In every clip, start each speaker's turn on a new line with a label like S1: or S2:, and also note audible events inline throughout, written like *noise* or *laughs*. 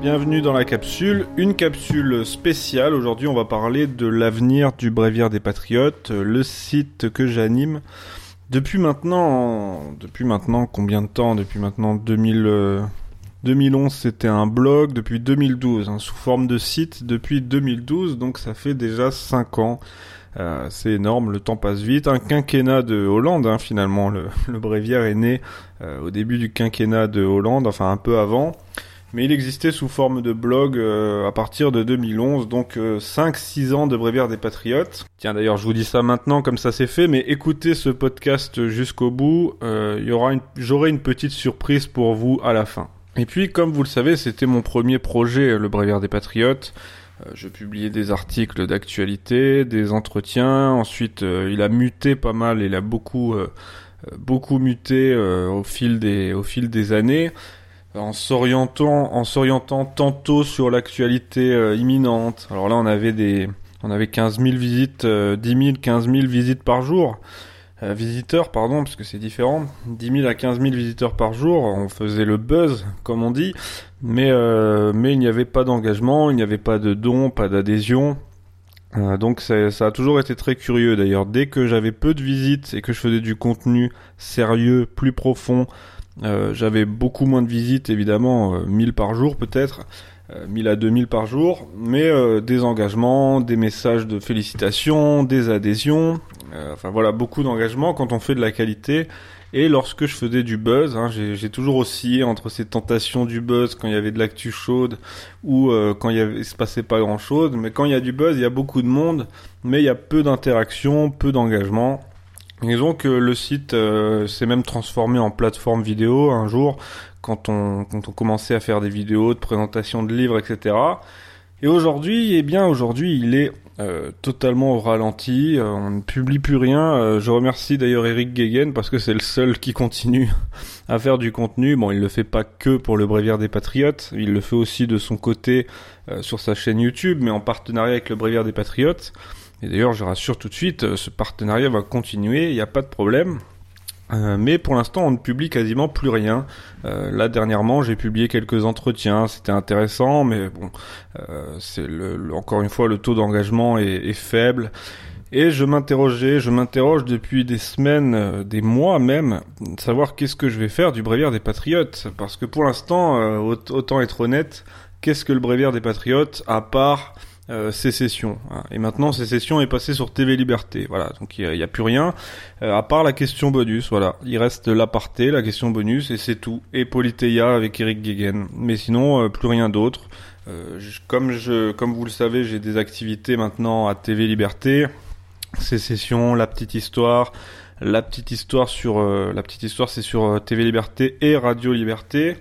S1: Bienvenue dans la capsule, une capsule spéciale. Aujourd'hui, on va parler de l'avenir du Bréviaire des Patriotes, le site que j'anime depuis maintenant, depuis maintenant combien de temps? Depuis maintenant 2000, 2011, c'était un blog. Depuis 2012, hein, sous forme de site depuis 2012, donc ça fait déjà 5 ans. Euh, c'est énorme, le temps passe vite. Un quinquennat de Hollande, hein, finalement. Le, *laughs* Bréviaire est né euh, au début du quinquennat de Hollande, enfin un peu avant. Mais il existait sous forme de blog euh, à partir de 2011, donc 5-6 ans de Bréviaire des Patriotes. Tiens d'ailleurs je vous dis ça maintenant comme ça c'est fait, mais écoutez ce podcast jusqu'au bout, une, j'aurai une petite surprise pour vous à la fin. Et puis comme vous le savez c'était mon premier projet, le Bréviaire des Patriotes. Euh, je publiais des articles d'actualité, des entretiens. Ensuite, euh, il a muté pas mal. Il a beaucoup, euh, beaucoup muté au fil des, au fil des années, en s'orientant, en s'orientant tantôt sur l'actualité imminente. Alors là, on avait des, on avait 15 000 visites, 10 000, 15 000 visites par jour. Euh, visiteurs, pardon, parce que c'est différent. 10 000 à 15 000 visiteurs par jour, on faisait le buzz, comme on dit, mais, euh, mais il n'y avait pas d'engagement, il n'y avait pas de dons, pas d'adhésion. Euh, donc ça a toujours été très curieux d'ailleurs. Dès que j'avais peu de visites et que je faisais du contenu sérieux, plus profond, j'avais beaucoup moins de visites évidemment, 1000 par jour peut-être. 1000 à 2000 par jour, mais des engagements, des messages de félicitations, des adhésions, euh, enfin voilà, beaucoup d'engagement quand on fait de la qualité. Et lorsque je faisais du buzz, hein, j'ai toujours oscillé entre ces tentations du buzz quand il y avait de l'actu chaude ou euh, quand il y avait, se passait pas grand chose. Mais quand il y a du buzz, il y a beaucoup de monde, mais il y a peu d'interaction, peu d'engagement. Disons que le site euh, s'est même transformé en plateforme vidéo un jour quand on, quand on commençait à faire des vidéos de présentation de livres, etc. Et aujourd'hui, eh bien aujourd'hui, il est euh, totalement au ralenti, euh, on ne publie plus rien. Euh, je remercie d'ailleurs Eric Guéguen parce que c'est le seul qui continue *laughs* à faire du contenu. Bon, il le fait pas que pour le Bréviaire des Patriotes, il le fait aussi de son côté sur sa chaîne YouTube, mais en partenariat avec le Bréviaire des Patriotes. Et d'ailleurs, je rassure tout de suite, ce partenariat va continuer, il n'y a pas de problème. Euh, mais pour l'instant, on ne publie quasiment plus rien. Euh, là, dernièrement, j'ai publié quelques entretiens. C'était intéressant, mais bon, euh, c'est le, encore une fois, le taux d'engagement est, est, faible. Et je m'interrogeais, je m'interroge depuis des semaines, euh, des mois même, de savoir qu'est-ce que je vais faire du bréviaire des patriotes. Parce que pour l'instant, euh, autant être honnête, qu'est-ce que le bréviaire des patriotes, à part euh, sécession. Hein. Et maintenant, sécession est passé sur TV Liberté. Voilà, donc il n'y a, plus rien, euh, à part la question bonus. Voilà, il reste l'aparté, la question bonus, et c'est tout. Et Polyteia avec Eric Guéguen. Mais sinon, euh, plus rien d'autre. comme, je, comme vous le savez, j'ai des activités maintenant à TV Liberté. Sécession, la petite histoire. La petite histoire sur la petite histoire, c'est sur TV Liberté et Radio Liberté.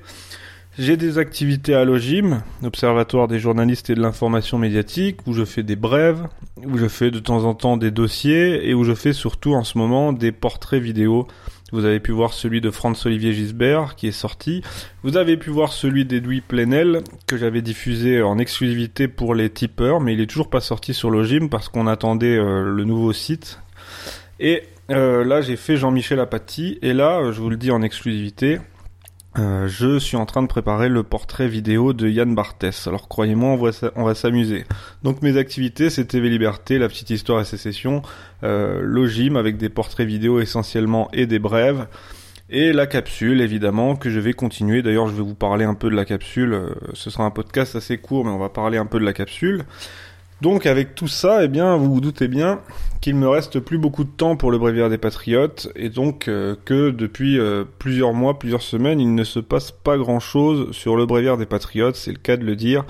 S1: J'ai des activités à l'OGIM, Observatoire des journalistes et de l'information médiatique, où je fais des brèves, où je fais de temps en temps des dossiers et où je fais surtout en ce moment des portraits vidéo. Vous avez pu voir celui de Franz-Olivier Gisbert qui est sorti. Vous avez pu voir celui d'Edoui Plenel que j'avais diffusé en exclusivité pour les tipeurs, mais il est toujours pas sorti sur l'OGIM parce qu'on attendait euh, le nouveau site. Et euh, là, j'ai fait Jean-Michel Apathy. Et là, je vous le dis en exclusivité, euh, je suis en train de préparer le portrait vidéo de Yann Barthès. Alors croyez-moi, on va, s'amuser. Donc mes activités, c'est TV Liberté, la petite histoire et sécession, euh, Logim avec des portraits vidéo essentiellement et des brèves, et la capsule évidemment que je vais continuer. D'ailleurs, je vais vous parler un peu de la capsule. Euh, ce sera un podcast assez court, mais on va parler un peu de la capsule. Donc avec tout ça, eh bien, vous vous doutez bien qu'il me reste plus beaucoup de temps pour le bréviaire des patriotes et donc euh, que depuis euh, plusieurs mois, plusieurs semaines, il ne se passe pas grand-chose sur le bréviaire des patriotes, c'est le cas de le dire.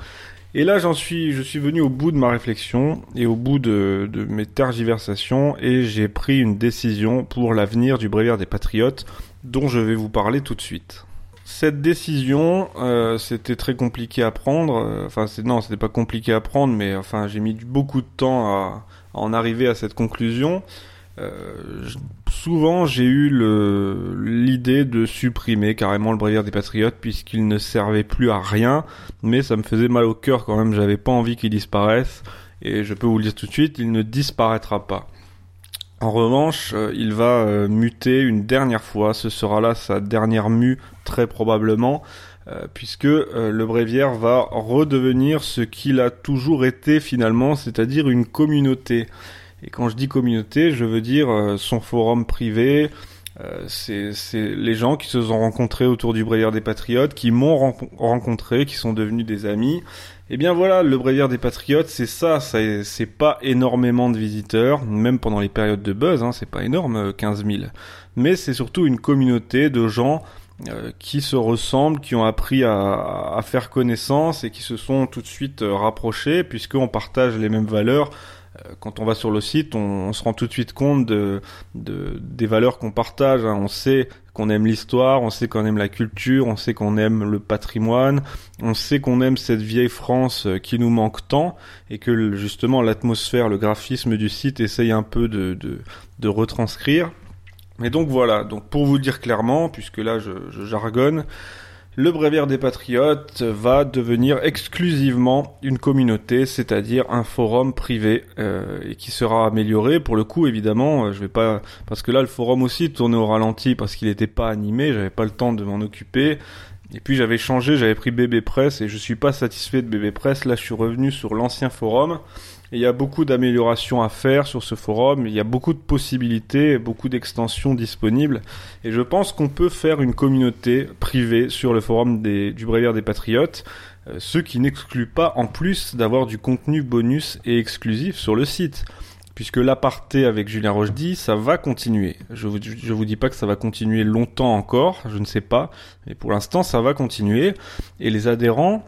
S1: Et là, j'en suis, je suis venu au bout de ma réflexion et au bout de, de mes tergiversations et j'ai pris une décision pour l'avenir du bréviaire des patriotes dont je vais vous parler tout de suite. Cette décision, euh, c'était très compliqué à prendre. Euh, enfin, c'est non, c'était pas compliqué à prendre, mais enfin, j'ai mis beaucoup de temps à, en arriver à cette conclusion. Euh, souvent, j'ai eu l'idée de supprimer carrément le bréviaire des patriotes puisqu'il ne servait plus à rien, mais ça me faisait mal au cœur quand même. J'avais pas envie qu'il disparaisse, et je peux vous le dire tout de suite, il ne disparaîtra pas. En revanche, euh, il va euh, muter une dernière fois. Ce sera là sa dernière mue, très probablement, euh, puisque le bréviaire va redevenir ce qu'il a toujours été finalement, c'est-à-dire une communauté. Et quand je dis communauté, je veux dire son forum privé, c'est les gens qui se sont rencontrés autour du Bréviaire des Patriotes, qui m'ont rencontré, qui sont devenus des amis, eh bien voilà, le Bréviaire des Patriotes, c'est ça, c'est pas énormément de visiteurs, même pendant les périodes de buzz, hein, c'est pas énorme, 15 euh, 000. Mais c'est surtout une communauté de gens euh, qui se ressemblent, qui ont appris à, faire connaissance et qui se sont tout de suite euh, rapprochés, puisqu'on partage les mêmes valeurs, quand on va sur le site, on, se rend tout de suite compte de, des valeurs qu'on partage. Hein. On sait qu'on aime l'histoire, on sait qu'on aime la culture, on sait qu'on aime le patrimoine, on sait qu'on aime cette vieille France euh, qui nous manque tant et que justement l'atmosphère, le graphisme du site essaye un peu de, de, retranscrire. Mais donc voilà, donc pour vous dire clairement, puisque là je, je jargonne, le Bréviaire des Patriotes va devenir exclusivement une communauté, c'est-à-dire un forum privé euh, et qui sera amélioré. Pour le coup, évidemment, euh, je vais pas parce que là le forum aussi tournait au ralenti parce qu'il n'était pas animé, j'avais pas le temps de m'en occuper. Et puis j'avais changé, j'avais pris BB Press et je suis pas satisfait de BB Press. Là, je suis revenu sur l'ancien forum il y a beaucoup d'améliorations à faire sur ce forum, il y a beaucoup de possibilités, beaucoup d'extensions disponibles, et je pense qu'on peut faire une communauté privée sur le forum du Bréviaire des Patriotes, euh, ce qui n'exclut pas en plus d'avoir du contenu bonus et exclusif sur le site. Puisque l'aparté avec Julien Rochdy, ça va continuer. Je vous, je vous dis pas que ça va continuer longtemps encore, je ne sais pas, mais pour l'instant ça va continuer. Et les adhérents,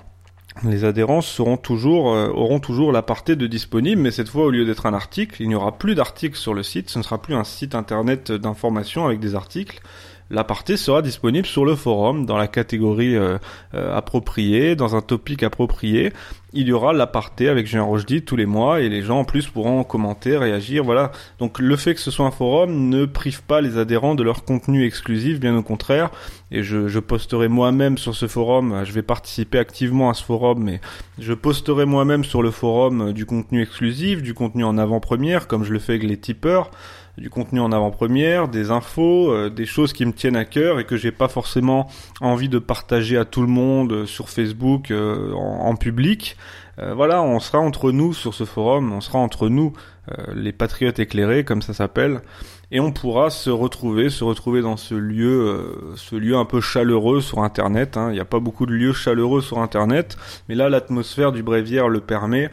S1: les adhérents euh, auront toujours l'aparté de disponible, mais cette fois, au lieu d'être un article, il n'y aura plus d'articles sur le site, ce ne sera plus un site internet d'information avec des articles, L'aparté sera disponible sur le forum dans la catégorie euh, euh, appropriée, dans un topic approprié. Il y aura l'aparté avec Jean Rochdy tous les mois et les gens en plus pourront commenter, réagir, voilà. Donc le fait que ce soit un forum ne prive pas les adhérents de leur contenu exclusif, bien au contraire. Et je, je posterai moi-même sur ce forum, je vais participer activement à ce forum, mais je posterai moi-même sur le forum du contenu exclusif, du contenu en avant-première, comme je le fais avec les tipeurs du contenu en avant-première, des infos, euh, des choses qui me tiennent à cœur et que j'ai pas forcément envie de partager à tout le monde euh, sur Facebook euh, en, public. voilà, on sera entre nous sur ce forum, on sera entre nous les patriotes éclairés comme ça s'appelle et on pourra se retrouver, se retrouver dans ce lieu, ce lieu un peu chaleureux sur Internet. Hein. Il n'y a pas beaucoup de lieux chaleureux sur Internet, mais là l'atmosphère du Bréviaire le permet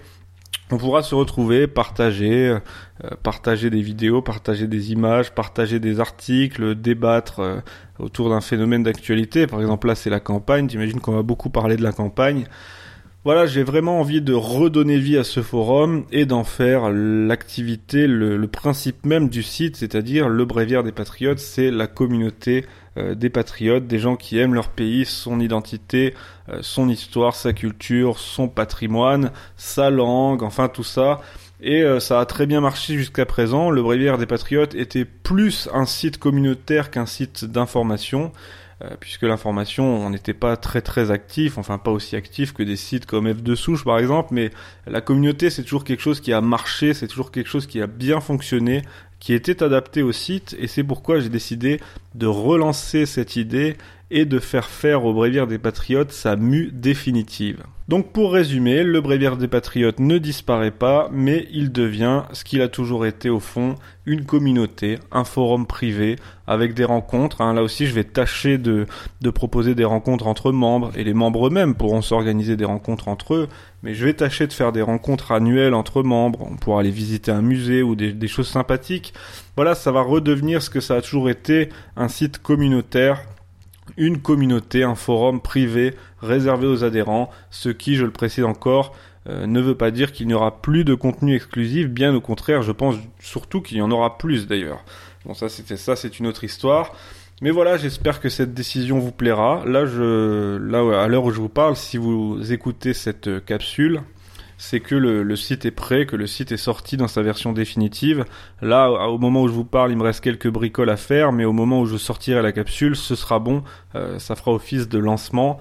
S1: on pourra se retrouver, partager, euh, partager des vidéos, partager des images, partager des articles, débattre euh, autour d'un phénomène d'actualité. Par exemple, là, c'est la campagne. J'imagine qu'on va beaucoup parler de la campagne. Voilà, j'ai vraiment envie de redonner vie à ce forum et d'en faire l'activité, le, principe même du site, c'est-à-dire le bréviaire des patriotes, c'est la communauté des patriotes, des gens qui aiment leur pays, son identité, euh, son histoire, sa culture, son patrimoine, sa langue, enfin tout ça. Et euh, ça a très bien marché jusqu'à présent. Le Bréviaire des Patriotes était plus un site communautaire qu'un site d'information. Euh, puisque l'information, on n'était pas très très actif, enfin pas aussi actif que des sites comme F2 Souche par exemple, mais la communauté c'est toujours quelque chose qui a marché, c'est toujours quelque chose qui a bien fonctionné, qui était adapté au site, et c'est pourquoi j'ai décidé de relancer cette idée et de faire faire au Bréviaire des Patriotes sa mue définitive. Donc pour résumer, le Bréviaire des Patriotes ne disparaît pas, mais il devient ce qu'il a toujours été au fond, une communauté, un forum privé, avec des rencontres. Hein. Là aussi, je vais tâcher de, de proposer des rencontres entre membres, et les membres eux-mêmes pourront s'organiser des rencontres entre eux, mais je vais tâcher de faire des rencontres annuelles entre membres, on pourra aller visiter un musée ou des, choses sympathiques. Voilà, ça va redevenir ce que ça a toujours été, un site communautaire une communauté, un forum privé réservé aux adhérents, ce qui, je le précise encore, euh, ne veut pas dire qu'il n'y aura plus de contenu exclusif, bien au contraire, je pense surtout qu'il y en aura plus d'ailleurs. Bon ça c'était ça, c'est une autre histoire. Mais voilà, j'espère que cette décision vous plaira. Là, je, là, à l'heure où je vous parle, si vous écoutez cette capsule, c'est que le, site est prêt, que le site est sorti dans sa version définitive. Là, au moment où je vous parle, il me reste quelques bricoles à faire, mais au moment où je sortirai la capsule, ce sera bon, euh, ça fera office de lancement.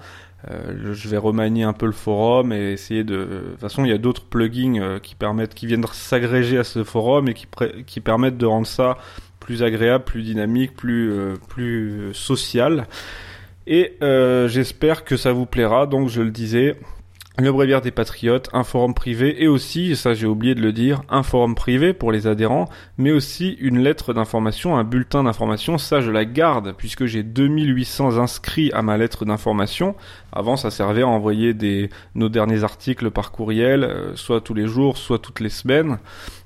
S1: Euh, je vais remanier un peu le forum et essayer de. De toute façon, il y a d'autres plugins euh, qui permettent, qui viennent s'agréger à ce forum et qui, qui permettent de rendre ça plus agréable, plus dynamique, plus euh, plus social. Et j'espère que ça vous plaira. Donc, je le disais, le Bréviaire des Patriotes, un forum privé et aussi, ça j'ai oublié de le dire, un forum privé pour les adhérents, mais aussi une lettre d'information, un bulletin d'information, ça je la garde puisque j'ai 2800 inscrits à ma lettre d'information. Avant ça servait à envoyer nos derniers articles par courriel, euh, soit tous les jours, soit toutes les semaines.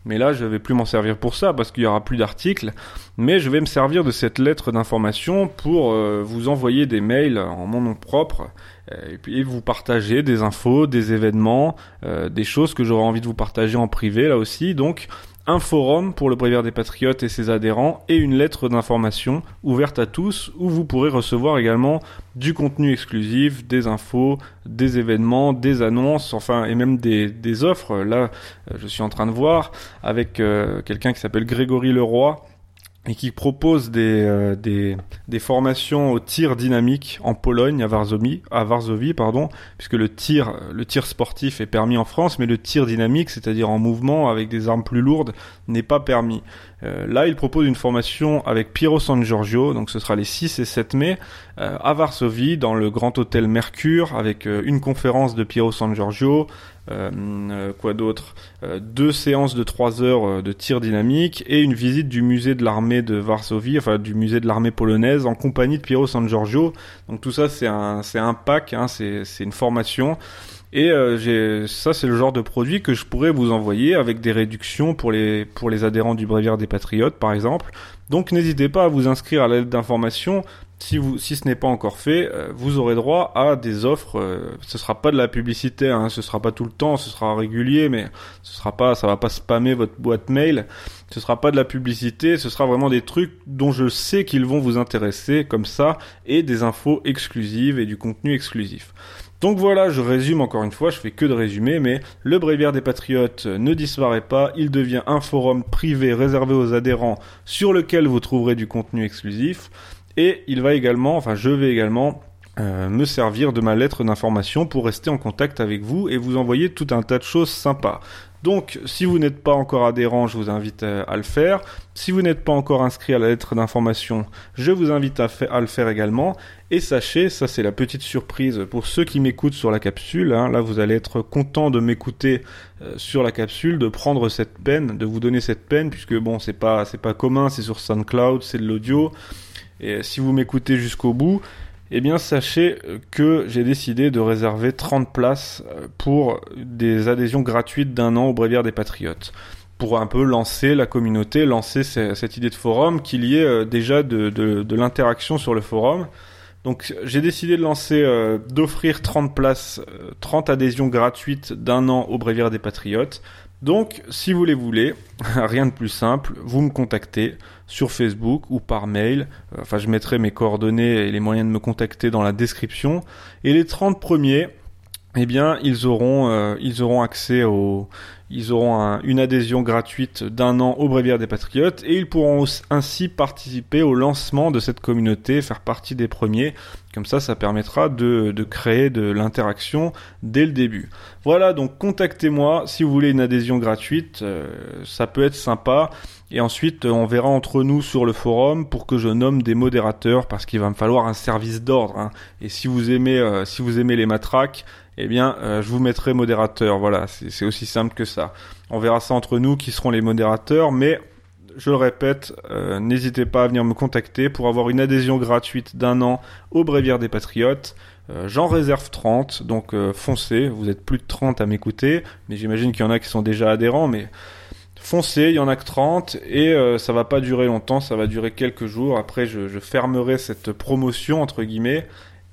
S1: Mais là je vais plus m'en servir pour ça parce qu'il y aura plus d'articles. Mais je vais me servir de cette lettre d'information pour euh, vous envoyer des mails en mon nom propre euh, et puis vous partagez des infos, des événements, des choses que j'aurais envie de vous partager en privé là aussi. Donc un forum pour le Bréviaire des Patriotes et ses adhérents et une lettre d'information ouverte à tous où vous pourrez recevoir également du contenu exclusif, des infos, des événements, des annonces, enfin et même des, offres. Là, euh, je suis en train de voir avec quelqu'un qui s'appelle Grégory Leroy et qui propose des, euh, des, des, formations au tir dynamique en Pologne, à Varsovie, à Varsovie pardon, puisque le tir, le tir sportif est permis en France, mais le tir dynamique, c'est-à-dire en mouvement avec des armes plus lourdes, n'est pas permis. Euh, là, il propose une formation avec Piero San Giorgio, donc ce sera les 6 et 7 mai, euh, à Varsovie, dans le Grand Hôtel Mercure, avec une conférence de Piero San Giorgio, euh, quoi d'autre Deux séances de 3 heures de tir dynamique et une visite du musée de l'armée de Varsovie, enfin du musée de l'armée polonaise en compagnie de Piero San Giorgio. Donc tout ça c'est un c'est un pack, hein, c'est une formation. Et euh, ça c'est le genre de produit que je pourrais vous envoyer avec des réductions pour les pour les adhérents du Bréviaire des Patriotes par exemple. Donc n'hésitez pas à vous inscrire à l'aide d'information si, si ce n'est pas encore fait, euh, vous aurez droit à des offres. Euh, ce sera pas de la publicité, hein, ce sera pas tout le temps, ce sera régulier, mais ce sera pas, ça va pas spammer votre boîte mail. Ce sera pas de la publicité, ce sera vraiment des trucs dont je sais qu'ils vont vous intéresser comme ça, et des infos exclusives et du contenu exclusif. Donc voilà, je résume encore une fois, je fais que de résumer, mais le Bréviaire des Patriotes ne disparaît pas, il devient un forum privé réservé aux adhérents sur lequel vous trouverez du contenu exclusif. Et il va également, enfin je vais également euh, me servir de ma lettre d'information pour rester en contact avec vous et vous envoyer tout un tas de choses sympas. Donc, si vous n'êtes pas encore adhérent, je vous invite à, le faire. Si vous n'êtes pas encore inscrit à la lettre d'information, je vous invite à, à, le faire également. Et sachez, ça c'est la petite surprise pour ceux qui m'écoutent sur la capsule. Hein, là, vous allez être content de m'écouter euh, sur la capsule, de prendre cette peine, de vous donner cette peine, puisque bon, c'est pas c'est pas commun, c'est sur SoundCloud, c'est de l'audio. Et si vous m'écoutez jusqu'au bout, eh bien sachez que j'ai décidé de réserver 30 places euh, pour des adhésions gratuites d'un an au Bréviaire des Patriotes. Pour un peu lancer la communauté, lancer cette idée de forum, qu'il y ait euh, déjà de, l'interaction sur le forum. Donc j'ai décidé de lancer, euh, d'offrir 30 places, 30 adhésions gratuites d'un an au Bréviaire des Patriotes. Donc, si vous les voulez, *laughs* rien de plus simple, vous me contactez sur Facebook ou par mail. Euh, enfin, je mettrai mes coordonnées et les moyens de me contacter dans la description. Et les 30 premiers, eh bien, ils auront, euh, ils auront accès au, ils auront une adhésion gratuite d'un an au Bréviaire des Patriotes et ils pourront ainsi participer au lancement de cette communauté, faire partie des premiers. Comme ça, ça permettra de, de créer de l'interaction dès le début. Voilà, donc contactez-moi si vous voulez une adhésion gratuite, euh, ça peut être sympa. Et ensuite, on verra entre nous sur le forum pour que je nomme des modérateurs parce qu'il va me falloir un service d'ordre. Hein. Et si vous aimez, euh, si vous aimez les matraques, eh bien, euh, je vous mettrai modérateur. Voilà, c'est aussi simple que ça. On verra ça entre nous qui seront les modérateurs, mais je le répète, euh, n'hésitez pas à venir me contacter pour avoir une adhésion gratuite d'un an au Bréviaire des Patriotes. Euh, j'en réserve 30, donc foncez, vous êtes plus de 30 à m'écouter, mais j'imagine qu'il y en a qui sont déjà adhérents, mais foncez, il y en a que 30, et ça va pas durer longtemps, ça va durer quelques jours, après je, fermerai cette promotion, entre guillemets,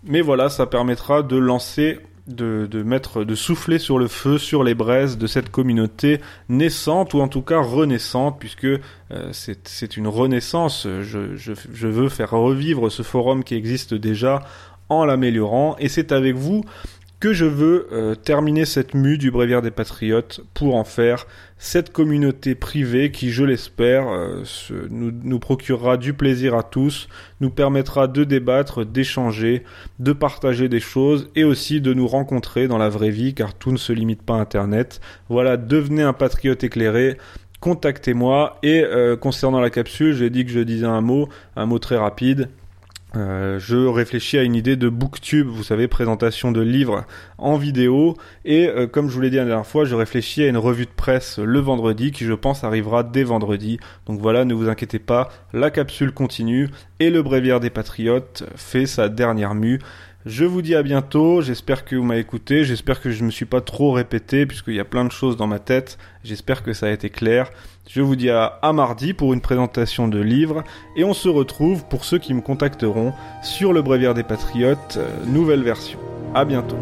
S1: mais voilà, ça permettra de lancer de, mettre, de souffler sur le feu, sur les braises de cette communauté naissante ou en tout cas renaissante, puisque euh, c'est une renaissance. Je, veux faire revivre ce forum qui existe déjà en l'améliorant, et c'est avec vous que je veux euh, terminer cette mue du Bréviaire des Patriotes pour en faire cette communauté privée qui, je l'espère, euh, nous, procurera du plaisir à tous, nous permettra de débattre, d'échanger, de partager des choses et aussi de nous rencontrer dans la vraie vie car tout ne se limite pas à Internet. Voilà, devenez un patriote éclairé contactez-moi. Et euh, concernant la capsule, j'ai dit que je disais un mot, un mot très rapide. Euh, je réfléchis à une idée de booktube, vous savez, présentation de livres en vidéo. Et euh, comme je vous l'ai dit la dernière fois, je réfléchis à une revue de presse le vendredi qui je pense arrivera dès vendredi. Donc voilà, ne vous inquiétez pas, la capsule continue et le bréviaire des patriotes fait sa dernière mue. Je vous dis à bientôt, j'espère que vous m'avez écouté, j'espère que je ne me suis pas trop répété puisqu'il y a plein de choses dans ma tête, j'espère que ça a été clair. Je vous dis à, mardi pour une présentation de livres et on se retrouve pour ceux qui me contacteront sur le Bréviaire des Patriotes, euh, nouvelle version. À bientôt.